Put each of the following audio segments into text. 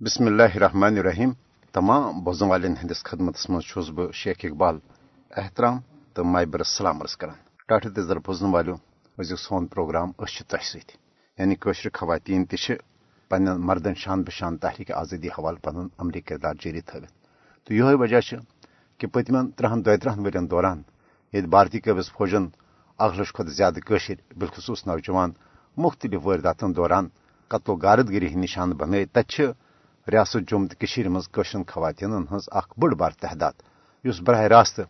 بسم اللہ الرحمن الرحیم تمام بوزن والن ہندس خدمت مز بہ شیخ اقبال احترام تو مائبر سلام عرض کران ٹاٹھ تزر بوزن والو ازیک سون پروگرام اس تہ ست یعنی قشر خواتین تہ پن مردن شان بشان تحریک آزادی حوالہ پن عملی کردار جاری تھوت تو یہ وجہ کہ پتمن ترہن دہ ترہن ورین دوران یہ بھارتی قبض فوجن اکھ لچھ کھت زیادہ قشر بالخصوص نوجوان مختلف وارداتن دوران قتل و غارت گری نشان بن تت ریاست جوم تو مزن خواتین ہز اخ بڑ بار تعداد اس براہ راست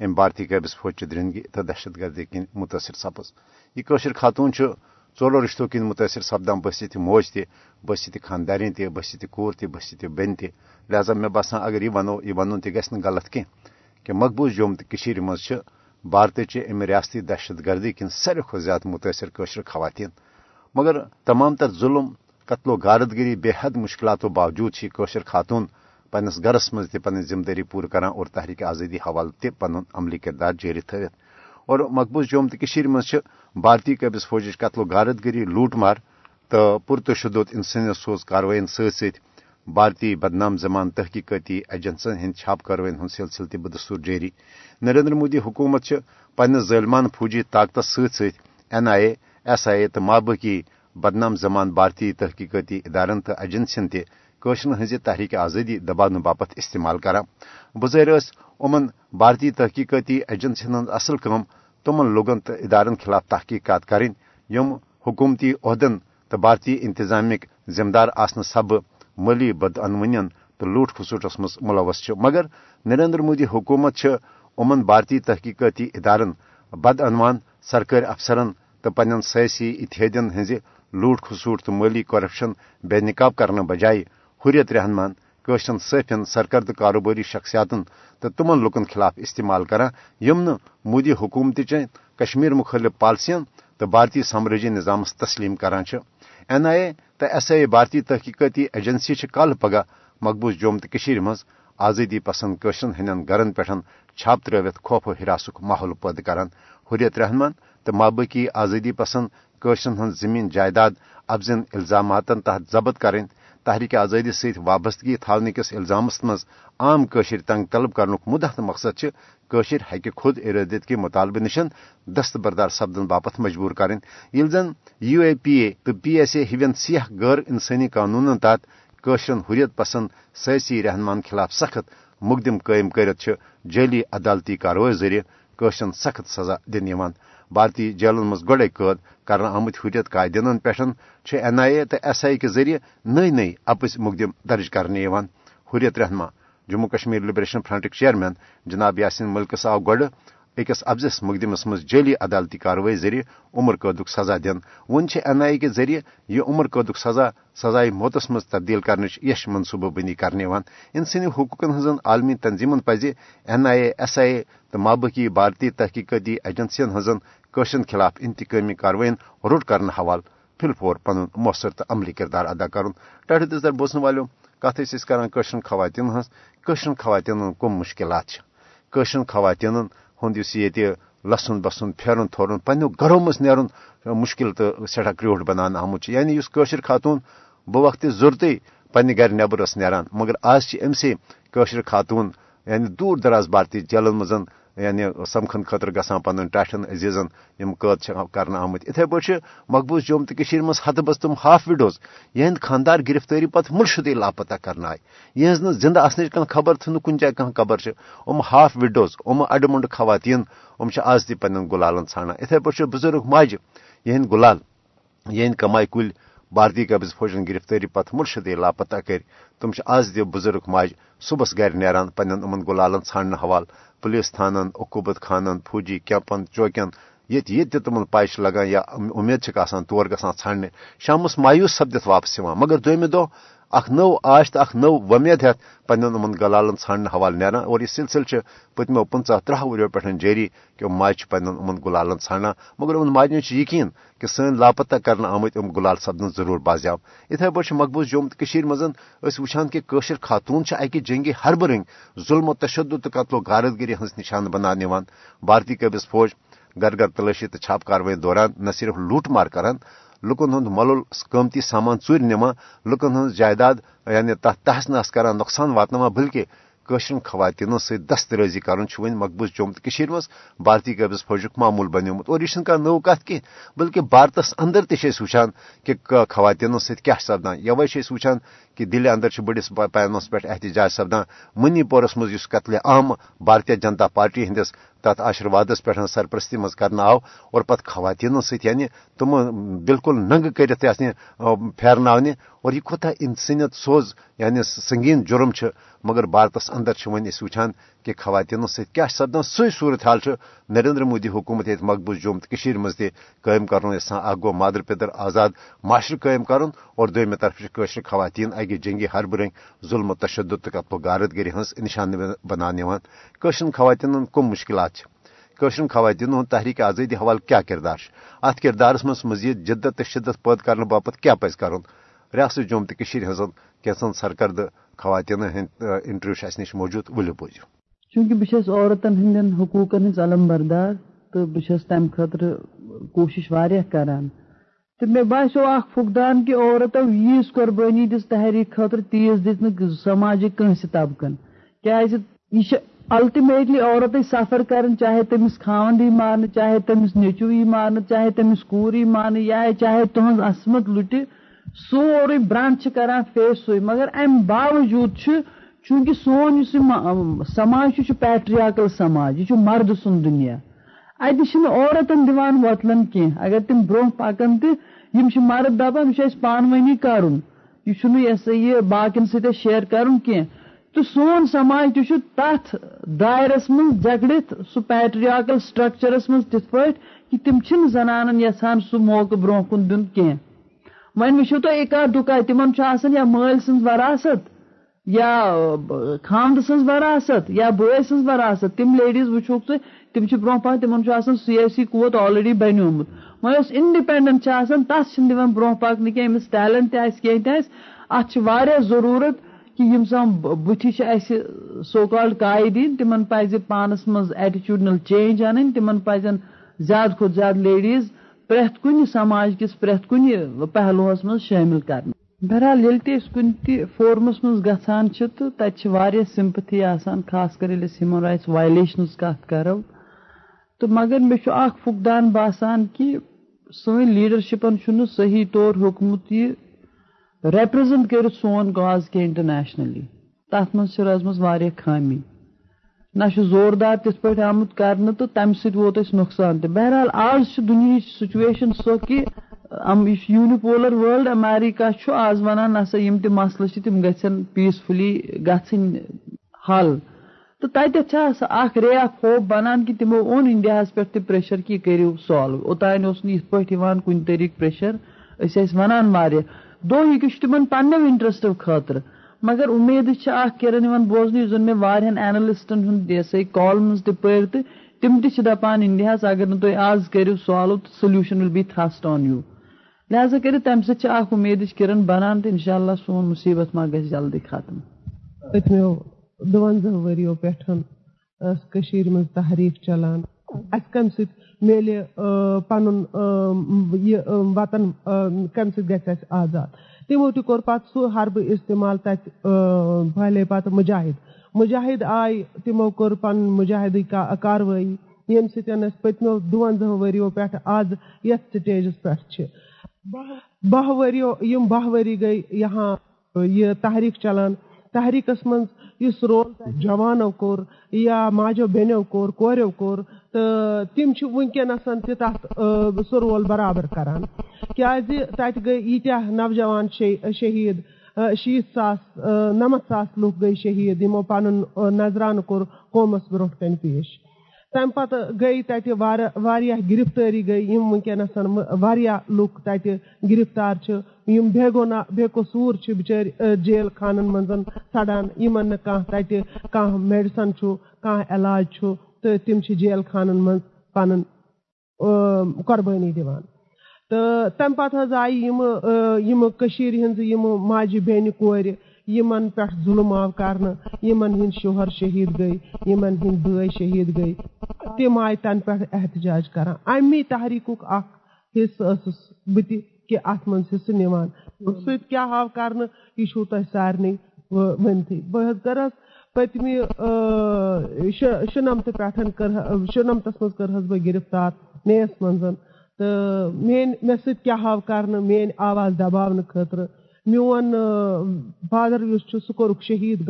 ام بھارتی قبض فوج درندگی تو دہشت گردی کن متاثر سپز۔ یہ قشر خاتون ٹورو رشتوں کن متاثر سپدان بس یہ موج تہ بس یہ خاندارین تہ بس یہ کور تہ بس یہ بین تہ۔ لہذا مے باسان، اگر یہ ونو، یہ ون تہ گھن غلط کی کہ مقبوض جوم تو مز بھارتچہ ام ریاستی دہشت گردی کن ساروی کھت زیادہ متاثر خواتین۔ مگر تمام تر ظلم قتل و غارت گری بے حد مشکلاتوں باوجود کوشر خاتون پنس گرس مز تہ پن ذمہ داری پور کران اور تحریک آزادی حوالہ تہ پن عملی کردار جاری تھوت اور مقبوض جوم تو مز بھارتی قبض فوج قتل و غارت گری لوٹ مار تو پرتشدد انسانیت سوز کاروائن ست ست بھارتی بدنام زمان تحقیقاتی ایجنسن ہند چھاپ کاروائن ہند سلسلہ تہ بدستور جاری۔ نریندر مودی حکومت پنس ظلمان فوجی طاقت ست ست N I A, S I A تو مابقی بدنام زمان بھارتی تحقیقاتی ادارن تو ایجنسین تشر ہز تحریک آزادی دباؤ باپت استعمال کران۔ بظاہر امن بھارتی تحقیقاتی ایجنسین ہند اصل کم تمن لوگن تو ادارن خلاف تحقیقات کریں یم حکومتی عہدن تو بھارتی انتظامیہ ذمہ دار آسن سب مالی بدعنون تو لوٹ خسوٹس مز ملوث مگر نریندر مودی حکومت امن بھارتی تحقیقاتی ادارن بدعنوان سرکاری افسرن تو پن سیاسی اتحادین ہز لوٹ خسوٹ تو مالی کرپشن بے نقاب کرنے بجائے حریت رہنمان قشرن صفین سرکرد کاروباری شخصیاتن تو تمن لکن خلاف استعمال کران، یم مودی حکومت کشمیر مخالف پالسین تو بھارتی سامراجی نظام تسلیم کران این آئی اے تو ایس آئی اے بھارتی تحقیقاتی ایجنسی کل پگہ مقبوض جوم تو مز آزادی پسند قشرن ہند گرن پہ چھاپ تروت خوف و ہراسک ماحول پید کران حریت رحمان تو مابقی آزادی پسند قشرن ہند زمین جائیداد افزن الزامات تحت ضبط کریں تحریک آزادی ست وابستگی تھونے کس الزامس مز عام قشر تنگ طلب کرنک مدہ مقصد قشر ہکہ خود ارادت کے مطالبہ نشن دستبردار سپدن باپت مجبور کریں یل زن یو اے پی اے تو پی ایس اے ہوین سیاہ غیر انسانی قانون تحت قشرن حریت پسند سیاسی رہنمان خلاف سخت مقدم قائم کرت جعلی عدالتی کاروائی ذریعہ قشرن سخت سزا دن بھارتی جیلن مز گوڑے قید کرنا آمت حریت قائدین پہ این آئی اے تو ایس آئی کے ذریعے نئی نئی اپز مقدم درج کرنے حریت رہنما جموں کشمیر لبریشن فرنٹک چیئرمین جناب یاسین ملکس آو گوڑ اکس افزس مقدمس مز جعلی عدالتی کاروائی ذریعہ عمر قیدک سزا دن ون این آئی کے ذریعے یہ عمر قیدک سزا سزائے موتس مز تبدیل کرنچ یش منصوبہ بندی کرنے انسانی حقوقن ہزن عالمی تنظیمن پزِ N I A S I A تو مابقی بھارتی تحقیقاتی ایجنسین ہزن قشرن خلاف انتقامی کاروائین روٹ کرنے حوالہ فل فور پن مؤثر تو عملی کردار ادا کرن ٹاٹھ دس بوزن والو کت کران خواتین ہز خواتین کم مشکلات خواتین ہند یہ لسن بسن، پھیرن، تھورن پنو گھروں مز نیرن مشکل تو سٹھا کریوٹ بنان آمت یعنی اس قشر خاتون بہ وقت ضرورت پنہ گھر نبر نیران، مگر آج امسے قشر خاتون یعنی دور دراز بھارتی جیلن مزن یعنی سمکھن خطر گسان پن ٹاٹن عزیزن یم قید کرنا آمت اتھے پہ مقبوض جوم تو مز ہتھ بس تم ہاف وڈوز یہ خاندار گرفتاری پتہ ملشدی لاپتہ کرنا آئی یہ زندہ آسنچ کھانا خبر تو کن جائے کھانا خبر ام ہاف وڈوز ام اڈمنڈ خواتین ام آز تہ پن گلالن ژھانڈان۔ اتھے پہ بزرگ ماجہ یہ گلال یہ کمائی کل بھارتی قبض فوجن گرفتاری پتہ ملشدی لاپتہ کر، تم آز تہ بزرگ ماج صبح گر نیران پن گلالن ژھانڈنے حوالہ پولیس تھانن، عقوبت خانن، فوجی کیمپن چوکین یہ تمن پائش لگان یا امید تور گسان ژھانڈنے شامس مایوس سپدت واپس مگر دویمہ دہ اخ نو آش تو اخ نو ومید ہتھ پن گلالن ژھانڈنے حوالہ نیران۔ اور یہ سلسلہ پتمو پنچہ ترہ وریو پہ جاری کہ ماج پن گلالن ژھانڈان۔ مگر ان ماجن یقین کہ سن لاپتہ کرنا آمت ام گلال سپدن ضرور بازیاب۔ اتھے پہ مقبوض جوم مزن اس وچان کہ قشر خاتون اکہ جنگی حربہ رنگ ظلم و تشدد تو قتل و غارت گری ہز نشان بنان بھارتی قبض فوج گر گر تلاشی تو چھاپ کاروی دوران نہ صرف لوٹ مار کران لکن ہند ملول قیمتی سامان ٹور نما لکن ہند جائیداد یعنی تحت تحس نس کران نقصان واتناوان، بلکہ قشر خواتین ست دسترازی کرن ون مقبوض جوم تو مز بھارتی قبض فوجک معمول بنیومت۔ اور یہ نو کت کی بلکہ بھارتس اندر تیس وچان کہ خواتین ست کیا سپدان۔ یوے وچان کہ دلی اندر بڑس پیمانس پہ احتجاج سپدان۔ منی پورس مز قتل عام بھارتیہ جنتا پارٹی ہندس تر آشرواد پہ سرپرستی مز کرنا آو اور پتہ خواتین ست یعنی تم بالکل ننگ کرت یعنی، پھیرناونے اور یہ کوتا انسانیت سوز یعنی سنگین جرم مگر بھارتس اندر ون وچان کہ خواتین ست کیا سپدان سی صورت حال نریندر مودی حکومت یہ مقبوض جوم تو مز قائم کرن یسان اخ گو مادر پیدر آزاد معاشرہ قائم کرن اور دویمہ طرف خواتین اگہ جنگی حرب رنگ ظلم و تشدد تو قتل و غارت گری ہز نشان بنانے خواتین کم مشکلات قشر خواتین ہند تحریک آزادی حوالہ کیا کردار ات کردارس مز مزید جدت تو شدت پید کرنے باپت کیا پز کر ریاست جوم تو ہزن کینسن سرکرد خواتین ہند انٹرویو اس نش موجود، ولو بوزو چونکہ بہت عورتن ہند حقوقن ہز علم بردار، تو بہت تمہ خاطر کوشش کران تو مے باسو اخ فقدان کہ عورتو یس قربانی دس تحریک خاطر تیز دن سماجک کنس طبقن کیاز یہ الٹیمیٹلی عورت سفر کرن، چاہے تمس خاندی مان چاہے تمس نیچوی مان چاہے تمس کوری مان یا چاہے تہذ عصمت لٹ سوری برانچ کران فیس سوئی مگر ام باوجود چونکہ سون اس سماج یہ پیٹریاکل سماج، یہ مرد سن دنیا۔ اتہ عورتن دان وتلن کی اگر تم برو پکان تو مرد دپان، یہ پانونی کرن۔ یہ سا یہ باقین ست شیئر کرن کی تو سون سماج تہ تر دائرس من جگڑت سہ پیٹریاکل سٹرکچرس من تھ پہ کہ تم زنانن یسان سہ موقع برو کن دن کی ون وچو تو اکا دکا تمن یا مل سن وراثت۔ یا خاند سن وراثت، یا بوے سن وراثت، تم لیڈیز وچوک تھی تم برو پہ تم سیاسی قوت آلریڈی بنیومت وی اس انڈیپینڈنٹ تس برو پکنہ کی امس ٹیلنٹ تہ ات ضرورت کہ یم سم بتھی سو کالڈ قائدین تمن پز پانس مز ایٹیچیوڈنل چینج ان تمن پزن زیادہ کھت زیادہ لیڈیز پریت کن سماج کس پریت کن پہلوس مز شامل کرنا بہرحال یل تہ کن تہ فورمس مز گھان تو تتہ سمپتھی آسان خاص کر ہیومن رائٹس وائلیشنز کت کرو تو مگر مے اخ فقدان باسان کہ سن لیڈرشپن صحیح طور حکمت یہ ریپرزنٹ کر سون کاز کی انٹرنیشنلی تر مز روزم خامی نہ زوردار تت پہ آمت کرنے تو تمہ ست ووت اس نقصان تہ بہرحال آج دنیا سچویشن سو کہ یونیپولر ورلڈ امیریکہ آز ونان نسا یم تہ مسلہ تم گھن پیسفلی گھن حل. تو تتھ اچھا اخ رے اخ خوف بنان کہ تمو اون انڈیا پہ تہ پریشر کہ کرو سالو اوتان اس یت پہ کن طریقہ پریشر اس ونان واریاہ دو یہ تمن پنو انٹرسٹو خاطر. مگر امید اخ کران بوزن زن مے وارہن اینلسٹن ہند یہ کالمز تہ پڑ تو تم تہ دپان انڈیا اگر نہ تھی آز کرو سالو تو solution will be thrust on you لہذا کر تمہ سات امید کرن بنان تو انشاء اللہ سون مصیبت ما گژھِ جلدی ختم دُوَنزاہ ؤرِیو پٮ۪ٹھ ٲس کٔشیٖرِ منٛز تحریٖک چلان اَسہِ کَمہِ سۭتۍ میلہِ پَنُن یہِ وطن کَمہِ سۭتۍ گژھِ اَسہِ آزاد تِمو تہِ کوٚر پَتہٕ سُہ حربہٕ اِستعمال تَتہِ پھہلے پَتہٕ مُجاہِد مُجاہِد آیہِ تِمو کوٚر پَنُن مُجاہِدٕے کاروٲیی ییٚمہِ سۭتۍ أسۍ پٔتمیو دُوَنزاہ ؤرِیو پٮ۪ٹھ آز یَتھ سِٹیجَس پٮ۪ٹھ چھِ باہ ؤرِیو یِم باہ ؤری گٔے یہاں یہِ تحریٖک چلان۔ تحریٖکَس منٛز یُس رول جوانو کوٚر یا ماجو بیٚنیو کوٚر، کوریو کوٚر تہٕ تِم چھِ وٕنکیٚنس تہِ تَتھ سُہ رول برابر کران۔ کیازِ تَتہِ گٔے ییٖتیاہ نوجوان شہیٖد شیٖتھ ساس نَمَتھ ساس لُکھ گٔے شہیٖد یِمو پَنُن نظرانہٕ کوٚر قومَس برونٛٹھ کَنہِ پیش۔ تَمہِ پَتہٕ گٔے تَتہِ واریاہ گِرِفتٲری گٔے، یِم وٕنکیٚنَس واریاہ لُکھ تَتہِ گِرِفتار چھِ، یِم بے گۄنا بے قصوٗر چھِ بِچٲرۍ جیل خانن منٛز سَڑان یِمن نہٕ کانٛہہ تَتہِ کانٛہہ میڈِسن چھُ، کانٛہہ علاج چھُ، تہٕ تِم چھِ جیل خانن منٛز پَنُن قۄربٲنی دِوان۔ تہٕ تَمہِ پَتہٕ حظ آیہِ یِمہٕ یِمہٕ کٔشیٖر ہِنٛزٕ یِمہٕ ماجہِ بیٚنہِ کورِ یِمن پٮ۪ٹھ ظُلم آو کرنہٕ، یِمن ہٕنٛدۍ شوہر شہیٖد گٔے، یِمن ہٕنٛدۍ بٲے شہیٖد گٔے۔ تِم آیہِ تَنہٕ پٮ۪ٹھ احتِجاج کران۔ اَمی تحریٖکُک اکھ حصہ بت کہ ات من حصہ نوان۔ ست کیا آو کر یہ تہ سارے ونتھی بہ کرس پتمہ شُنمتہٕ پٮ۪ٹھ کٔر شُنمتس منٛز کٔرہس بہٕ گرفتار نیس منٛز تہٕ میٲنۍ، مےٚ سۭتۍ کیٛاہ آو کرنہٕ؟ میٲنۍ آواز دباونہٕ خٲطرٕ میون فادر یُس چھُ سُہ کوٚرُکھ شہیٖد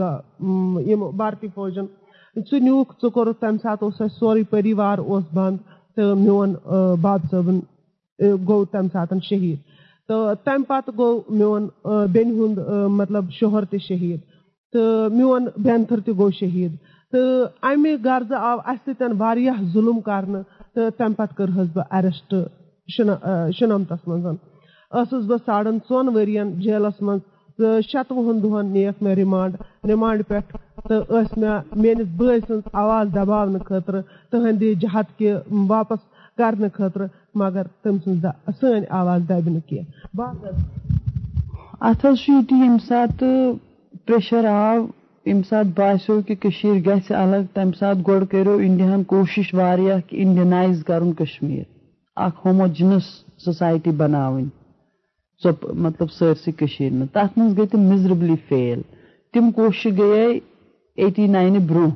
یِم بھارتی فوجن۔ ژٕ نیوٗکھ ژٕ کوٚرُکھ تَمہِ ساتہٕ اوس اَسہِ سورُے پٔریوار اوس بنٛد تہٕ میون باب صٲبُن گوٚو تَمہِ ساتہٕ شہیٖد۔ تہٕ تَمہِ پَتہٕ گوٚو میون بیٚنہِ ہُنٛد مطلب شوہر تہِ شہیٖد۔ تہٕ میون بینتھر تہِ گوٚو شہیٖد۔ تہٕ اَمہِ غرضہٕ آو اَسہِ سۭتۍ واریاہ ظُلُم کرنہٕ تہٕ تَمہِ پَتہٕ کٔرہس بہٕ ایریسٹ منٛز۔ ٲسٕس بہٕ ساڑن ژۄن ؤرین جیلس منٛز تہٕ شَتوُہن دۄہن نِیَکھ مےٚ رِمانڈ رِمانڈ پٮ۪ٹھ تہٕ ٲسۍ مےٚ میٲنِس بٲے سٕنٛز آواز دباونہٕ خٲطرٕ تٕہنٛدِ جہت کہِ واپس کرنہٕ خٲطرٕ مگر تٔمۍ سٕنٛز سٲنۍ آواز دبہِ نہٕ کینٛہہ باقٕے اتھ حظ چھُ یِتُے ییٚمہِ ساتہٕ پریشر آو ییٚمہِ ساتہٕ باسیٚو کہِ کٔشیٖر گژھِ الگ تَمہِ ساتہٕ گۄڈٕ کٔرِو اِنڈیاہن کوٗشِش واریاہ کہِ اِنڈینایز کَرُن کشمیٖر اکھ ہوموجنس سوسایٹی بَناوٕنۍ سۄ مطلب سٲرسٕے کٔشیٖر منٛز تَتھ منٛز گٔے تِم مِزربلی فیل تِم کوٗشِش گٔیے ایٹی ناینہِ برونٛہہ.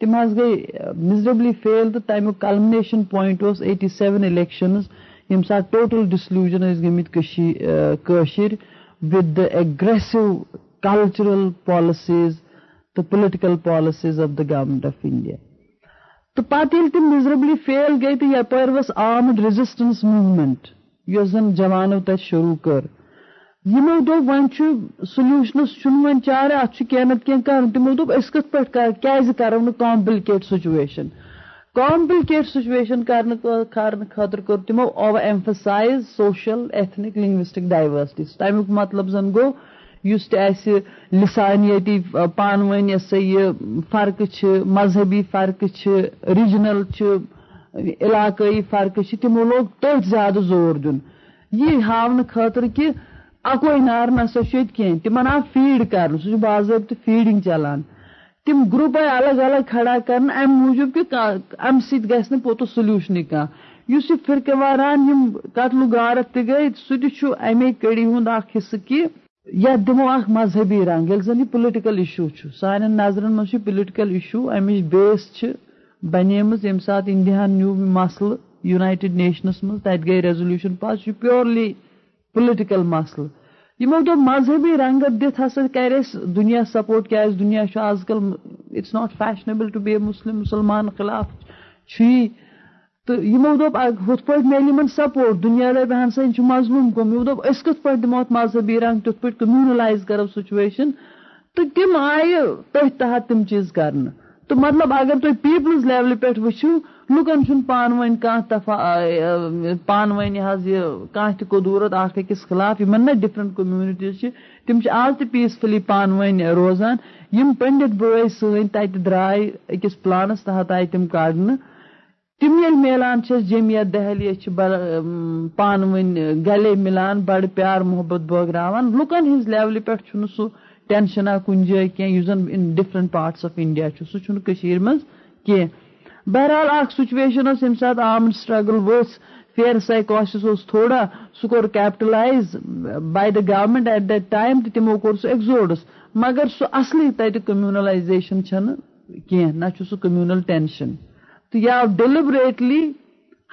تِم حظ گٔے مِزربلی فیل تہٕ تَمیُک کلمنیشن پویِنٹ اوس ایٹی سیون اِلیکشنٕز ییٚمہِ ساتہٕ ٹوٹل ڈِسلوٗجن ٲسۍ گٔمٕتۍ Kasheer Koshur with the aggressive cultural policies تہٕ political policies of the government of India تہٕ پتہٕ ییٚلہِ تِم مِزربلی فیل گٔے تہٕ یپٲرۍ ؤژھ آمٕڈ ریزسٹنس موٗمینٹ یۄس زن جوانو تتہِ شروٗع کٔر۔ یِمو دوٚپ وۄنۍ چھُ سولوٗشنس چھُنہٕ وۄنۍ چارٕ اتھ چھُ کینٛہہ نتہٕ کینٛہہ کرُن تِمو دوٚپ أسۍ کِتھ پٲٹھۍ کیازِ کرو نہٕ کامپلکیٹ سُچویشن کامپلکیٹ سُچویشن کرنہٕ خٲطرٕ کوٚر تِمو over emphasize social ethnic linguistic diversity تمیُک مطلب زن گوٚو یُس تہِ اَسہِ لِسانیتی پانہٕ ؤنۍ یۄس سا یہِ فرقہٕ چھِ، مذہبی فرقہٕ چھِ رِجنل چھِ علاقٲیی فرقہٕ چھِ، تِمو لوگ تٔتھۍ زیادٕ زور دیُن۔ یہِ ہاونہٕ خٲطرٕ کہِ اکوے نار نسا چھُ ییٚتہِ کینٛہہ، تِمن آو فیٖڈ کرنہٕ، سُہ چھُ باضٲبطہٕ فیٖڈِنگ چلان۔ تِم گرُپ آیہِ الگ الگ کھڑا کرنہٕ اَمہِ موٗجوٗب کہِ اَمہِ سۭتۍ گژھِ نہٕ پوٚتُس سولوٗشنٕے کانٛہہ۔ یُس یہِ فرقہٕ واران یِم قتلہٕ غارت تہِ گٔے، سُہ تہِ چھُ اَمے کٔڑی ہُنٛد اکھ حِصہٕ کہِ یتھ دِمو اکھ مذہبی رنگ۔ ییٚلہِ زن یہِ پُلٹِکل اِشوٗ چھُ، سانٮ۪ن نظرن منٛز چھُ پُلٹِکل اِشوٗ امِچ بیس چھِ بنیمٕژ ییٚمہِ ساتہٕ اِنڈیاہن نیوٗ مسلہٕ یُنایٹِڈ نیشنس منٛز تتہِ گٔے ریزولوٗشن پاس یہِ چھُ پیورلی پُلٹِکل مسلہٕ یِمو دوٚپ مذہبی رنگت دِتھ ہسا کرِ اَسہِ دُنیا سپورٹ کیازِ دُنیا چھُ آز کل it's not fashionable to be a Muslim مُسلمان خٕلاف چھُ یی تہٕ یِمو دوٚپ ہُتھ پٲٹھۍ میلہِ یِمن سپورٹ، دُنیا دپہِ سا یہِ چھُ مظلوٗم گوٚمُت یِمو دوٚپ أسۍ کِتھ پٲٹھۍ دِمو اتھ مذہبی رنگ، تِتھ پٲٹھۍ کمیوٗنلایز کرو سُچویشن تہٕ تِم آیہِ تٔتھۍ تحت تِم چیٖز کرنہٕ تہٕ مطلب اگر تُہۍ پیٖپلٕز لیولہِ پٮ۪ٹھ وٕچھِو، لُکن چھُنہٕ پانہٕ ؤنۍ کانٛہہ تفا پانہٕ ؤنۍ یہِ حظ یہِ کانٛہہ تہِ قۄدوٗرت اکھ أکِس خٕلاف، یِمن نہ ڈِفرنٹ کوٚمنِٹیٖز چھِ، تِم چھِ آز تہِ پیٖسفُلی پانہٕ ؤنۍ روزان۔ یِم پٔنڈِت بٲے سٲنۍ تتہِ درٛاے أکِس پلانس تحت، آیہِ تِم کڑنہٕ تِم ییٚلہِ میلان چھِ، جمعیت دہلی أسۍ چھِ پانہٕ ؤنۍ گلے مِلان، بڑٕ پیار، محبت بٲگراوان۔ لُکن ہٕنٛز لیولہِ پٮ۪ٹھ چھُنہٕ سُہ ٹینشنا کُنہِ جایہِ کینٛہہ یُس زن پارٹس آف انڈیا چھُ سُہ چھُنہٕ بہرحال اکھ سُچویشن ٲس ییٚمہِ ساتہٕ سٹرگل ؤژھ فیر سایکاسس اوس تھوڑا سُہ کوٚر capitalised by the government at that time تہٕ تِمو کوٚر سُہ ایٚگزوڈٕس مگر سُہ اصلی تتہِ کمیوٗنلایزیشن چھنہٕ کینٛہہ نہ چھُ سُہ کمیوٗنل ٹینشن تہٕ یہِ آو ڈیلِبریٹلی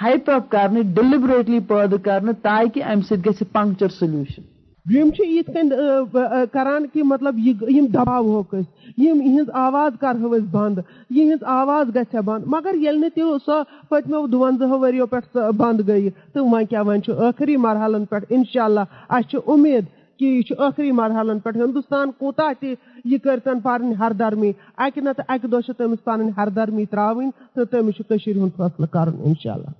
ہایپ اپ کرنہٕ ڈیلِبریٹلی پٲدٕ کرنہٕ تاکہِ امہِ سۭتۍ گژھِ پنکچر مطلب یِم کران کہ مطلب یہ دباوہوکھ أسۍ یِم آواز کرو بند بنٛد آواز گژھِ بند۔ مگر یل نہٕ سو پتم پٔتمیو دُوَنزاہو پہ بند گئی۔ تو گٔیہِ تہٕ وۄنۍ کیاہ مرحلن پہ اِنشاء اللہ اَسہِ کہِ یہِ چھُ ٲخری مرحلن پٮ۪ٹھ ہندوستان کوٗتاہ تہِ یہِ کٔرتن پنٕنۍ ہردرمی اکہِ نتہٕ اکہِ دۄہ چھِ تٔمِس پنٕنۍ ہردرمی تراوٕنۍ تہٕ تٔمِس چھُ کٔشیٖر ہُنٛد فٲصلہٕ کرُن اِنشاء اللہ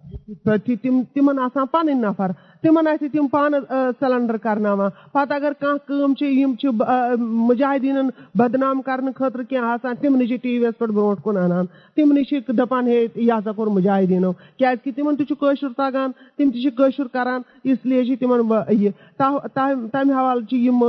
تِم تِمن آسان پنٕنۍ نفر۔ تِمن آسہِ تِم پانہٕ سلینڈر کرناوان پتہٕ اگر کانٛہہ کٲم بدنام کرنہٕ خٲطرٕ کینٛہہ آسان تِمنٕے چھِ ٹی وی یس پٮ۪ٹھ برونٛٹھ کُن انان تِمنٕے چھِ دپان ہے یہِ ہسا کوٚر مُجاہدیٖنو۔ کیازِ کہِ تِمن تہِ چھُ کٲشُر تگان تِم تہِ چھِ کٲشُر کران، اس لیے چھِ تِمن یہِ حوالہٕ چھِ، یِم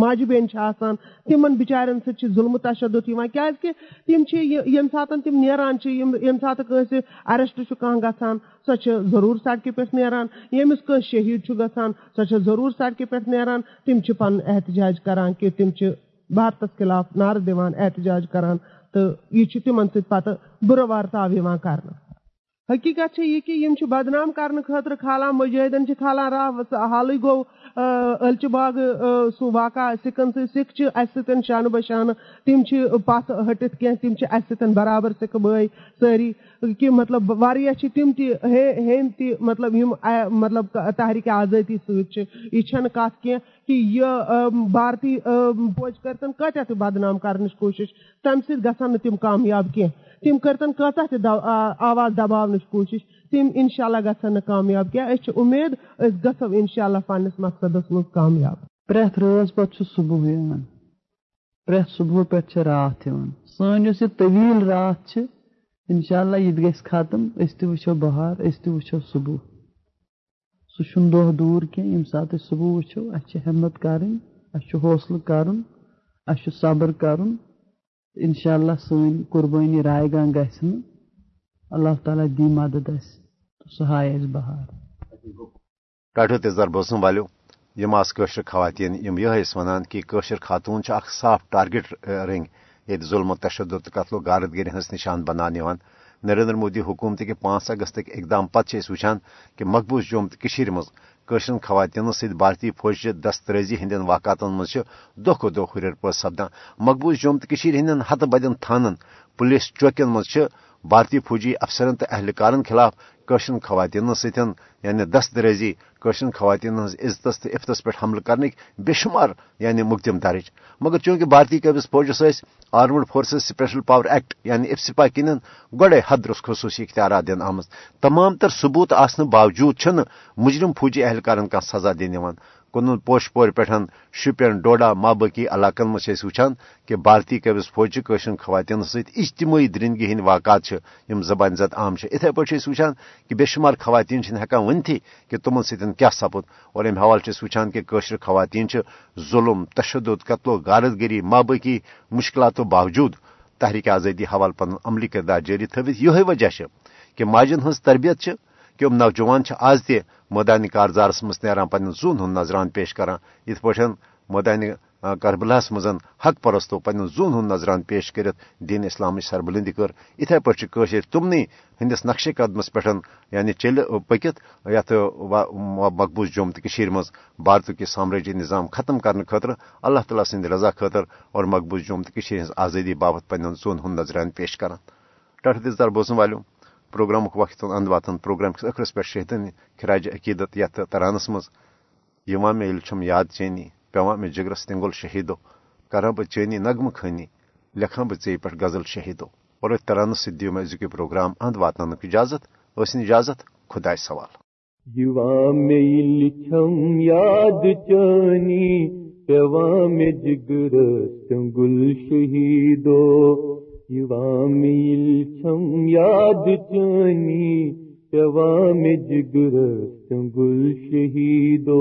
ماجہِ بیٚنہِ چھِ آسان، تِمن بِچارٮ۪ن سۭتۍ چھِ ظُلمہٕ تشدُد یِوان کیازِ کہِ تِم چھِ ییٚمہِ ساتہٕ تِم نیران چھِ ییٚمہِ ساتہٕ کٲنٛسہِ ایریسٹ چھُ کانٛہہ گژھان سو ضرور سڑکہ پہ نیران یمس کس شہید گھان سو ضرور سڑکہ پہ نیران، تم پن احتجاج کران کہ تم بھارتس خلاف نعرہ دان احتجاج کران تو یہ تمن ست پتہ برو وارتاؤ کر حقیقت یہ کہ بدنام کرنے خاطر کھالان مجاہدن کھالان راہ حال گو الچہ باغ سہ واقع سکھن سی سکھ اس ستن شانہ بشانہ تم پت ہٹت کی تم اس ستن برابر سکھ بھائی ساری، کہ مطلب واریاہ تم تہ ہین تہ مطلب یم مطلب تحریک آزادی ست یہ چھن کت کی کہ یہ بھارتی فوج کرتن کتیا تہ بدنام کرنچ کوشش تمہ سۭتۍ گژھن نہٕ تِم کامیاب کینٛہہ تم کرتن کۭژاہ تہِ آواز دباونٕچ کوٗشِش تِم اِنشاء اللہ گژھن نہٕ کامیاب کینٛہہ أسۍ چھِ اُمید؟ أسۍ گژھو اِنشاء اللہ پننِس مقصدس منٛز کامیاب. پرٛٮ۪تھ رٲژ پتہٕ چھُ صبح یِوان پرٛٮ۪تھ صبح پٮ۪ٹھ چھِ راتھ یِوان. سٲنۍ یۄس یہِ طویٖل راتھ اللہ یہِ تہِ گژھِ ختم. أسۍ تہِ وٕچھو بہار، أسۍ تہِ وٕچھو صبح سُہ چھُنہٕ دۄہ دوٗر کینٛہہ، ییٚمہِ ساتہٕ صبح وٕچھو، اَسہِ چھِ ہٮ۪مت کَرٕنۍ، اَسہِ چھُ حوصلہٕ صبر کَرُن. انشاء اللہ سن قربانی رائے گاہ گھس اللہ تعالیٰ دی مدد اس سہ ہائے اس بہار ٹاٹو تیزدار بوزن والو یم آس کشر خواتین، یم یہ ونان کہ کشر خاتون اخ صاف ٹارگیٹ رنگ یت ظلم و تشدد قتل و غارت گری ہز نشان بنان نریندر مودی حکومت کے پانچ اگست اقدام پتہ وچان کہ مقبوض جوم تو مز قشر خواتین ست بھارتی فوج دسترازی ہند واقعات مز دہ کھو دہ ہر پہ سپدان مقبوض جوم تو ہند ہتہ بدین تھانن، پولیس چوکین مز بھارتی فوجی افسرن تو اہلکار خلاف قشر خواتین ستن یعنی دست درازی خواتین ہز عزتس تو عفتس پہ حملہ کرنک بے شمار یعنی مقدم درج۔ مگر چونکہ بھارتی قبض فوجس armed forces special power act یعنی افسپا کن گوڑے حدرس خصوصی اختیارات دن آمت تمام تر ثبوت آسن باوجود مجرم فوجی اہلکار کا سزا دن کن پوش پور پہ شپین ڈوڈا مابقی علاقن مز وچان کہ بھارتی قبض فوج قشر خواتین ست اجتماعی درندگی ہند واقعات یم زبان زد عام اتھے پہ وچان کہ بے شمار خواتین ہکان ونتھی کہ تمن ستن کیا سپد۔ اور ام حوالہ وچان کہ قشر خواتین ظلم، تشدد، قتل و غارت گری مابقی مشکلاتوں باوجود تحریک آزادی حوالہ پن عملی کردار جاری تھوت یہ وجہ کہ ماجن ہز تربیت کہ نوجوان آز تہ مدانی کارزارس مز نیران پن زون ہند نظران پیش کران۔ یت پا مدانی کربلاس مز حق پرستو پن زون ہند نظران پیش کرت۔ دین اسلام سربلندی کر۔ اتھے پہ تمنی ہندس نقش قدمس پہ یعنی چل پکت، یت مقبوض جوم تو مز بھارت کے سامراجی نظام ختم کرنے خاطر اللہ تعالیٰ سند رضا خاطر اور مقبوض جوم تو ہز آزادی بابت پن زون ہند نظران پیش کران۔ ٹھٹ دار بوزن والوں پروگرام وقت اند واتن پروگرام کس اخرس پہ شہدن خراج عقیدت یت ترانس مز یوان مے چھم یاد چینی پیوان مے جگرس تنگل شہیدو کران بہ چینی نغم خانی لکھان بہ ٹھیک پہ غزل شہیدو اور ترانس سی دیو میں ازیک پروگرام اند واتن اجازت اس اجازت خدا سوال یاد چانی پیوان میں جگرس تنگل شہیدو میل چھم یاد چانی پیوام جگر سنگل شہیدو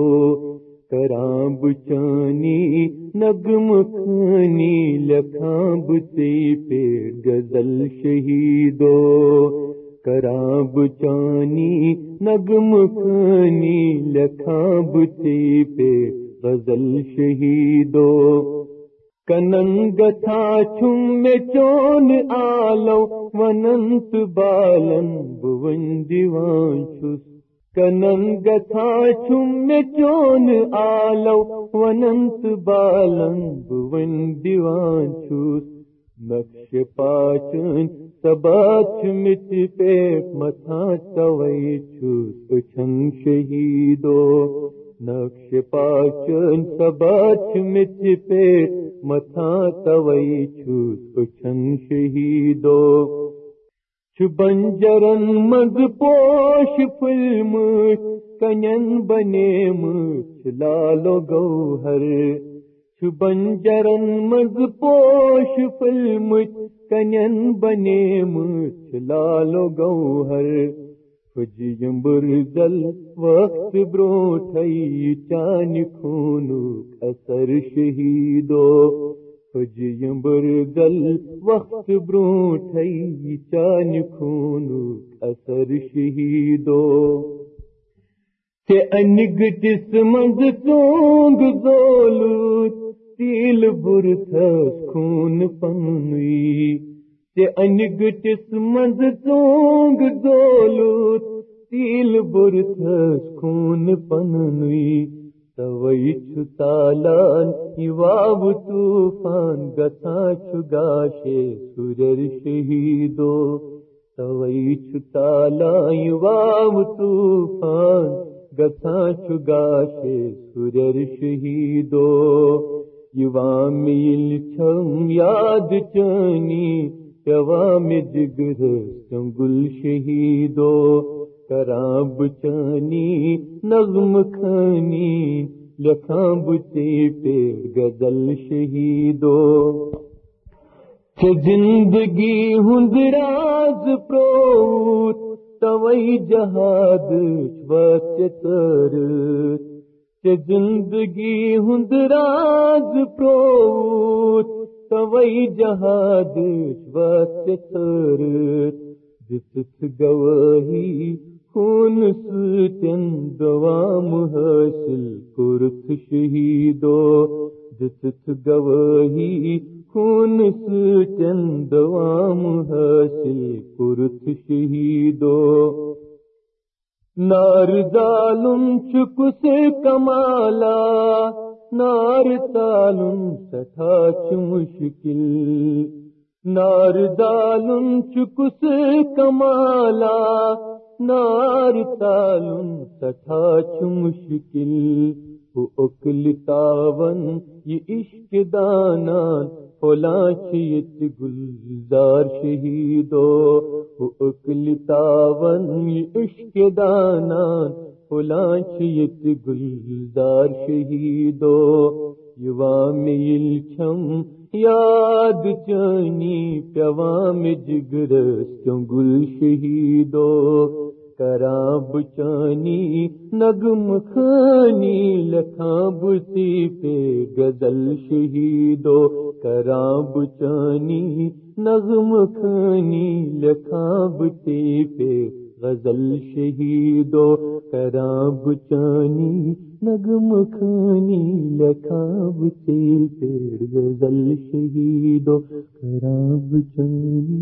کرام بچانی نگم خانی لکھام بچی پہ غزل شہیدو کرام بچانی نگم خانی لکھام بچی پہ غزل شہیدو کننگ تھا چھم میں چون آلو، وننت بالن بون دیوان چھس کننگ تھا چھم میں چون آلو، وننت بالن بون دیوان چھس نقش پاچن سبات مت پہ متھا چوئی چھس چھن شہیدو۔ نقش پاچن سبات مت پہ متھا توئی چھن شہیدو۔ بنجرن مز پوش فلم کنن بنے مچھ لالو گوہر۔ بنجرن مز پوش فلم کنن بنے مچھ لالو گوہر۔ فجیم برزل وقت بروٹھئی چان خونو اثر شہیدو فجیم برزل وقت برونٹ چان خون اثر شہیدو ان گٹس مز چونگ زولوت تیل برتھس خون پنوی انگٹس مز چونگ زولوت تیل برتھس خون پنوی توئی چھ تالان یواب طوفان گتا چھ گاشے سورر شہیدو۔ توئی چھ تالان یواب طوفان گتا چھ گاشے سورر شہیدو۔ یوام میل چھم یاد چانی یوام جگر سنگل شہیدو کرام بچانی نظم کھانی، لکھاں بچے پیڑ گزل شہیدو۔ کہ زندگی ہند راز پروت، توئی جہاد وقت تر۔ کہ زندگی ہند راز پروت توئی جہاد وقت تر گواہی خون سن دوام حاصل کرت شہیدو دتت گواہی خون سن دوام حاصل کرت شہیدو۔ نار دالم چک سے کمالا نار تالم سٹھا مشکل نار دالم چکس کمالا نار تالم سٹھا مشکل۔ وہ اکل تاون، یہ عشق دانان فلا چیت گلزار شہیدو. وہ اکل تاون، یہ عشق دانان فلا چیت گلزار شہیدو. یوام چھم یاد چانی پیوام جگر گل شہیدو. کراب چانی، نگم خانی لکھاں بسی پہ گزل شہیدو، کراب چانی نغم خانی لکھاں بسی پہ غزل شہیدو، کراب چانی، نگم خانی، لکھاب پیڑ غزل شہیدو، کراب چانی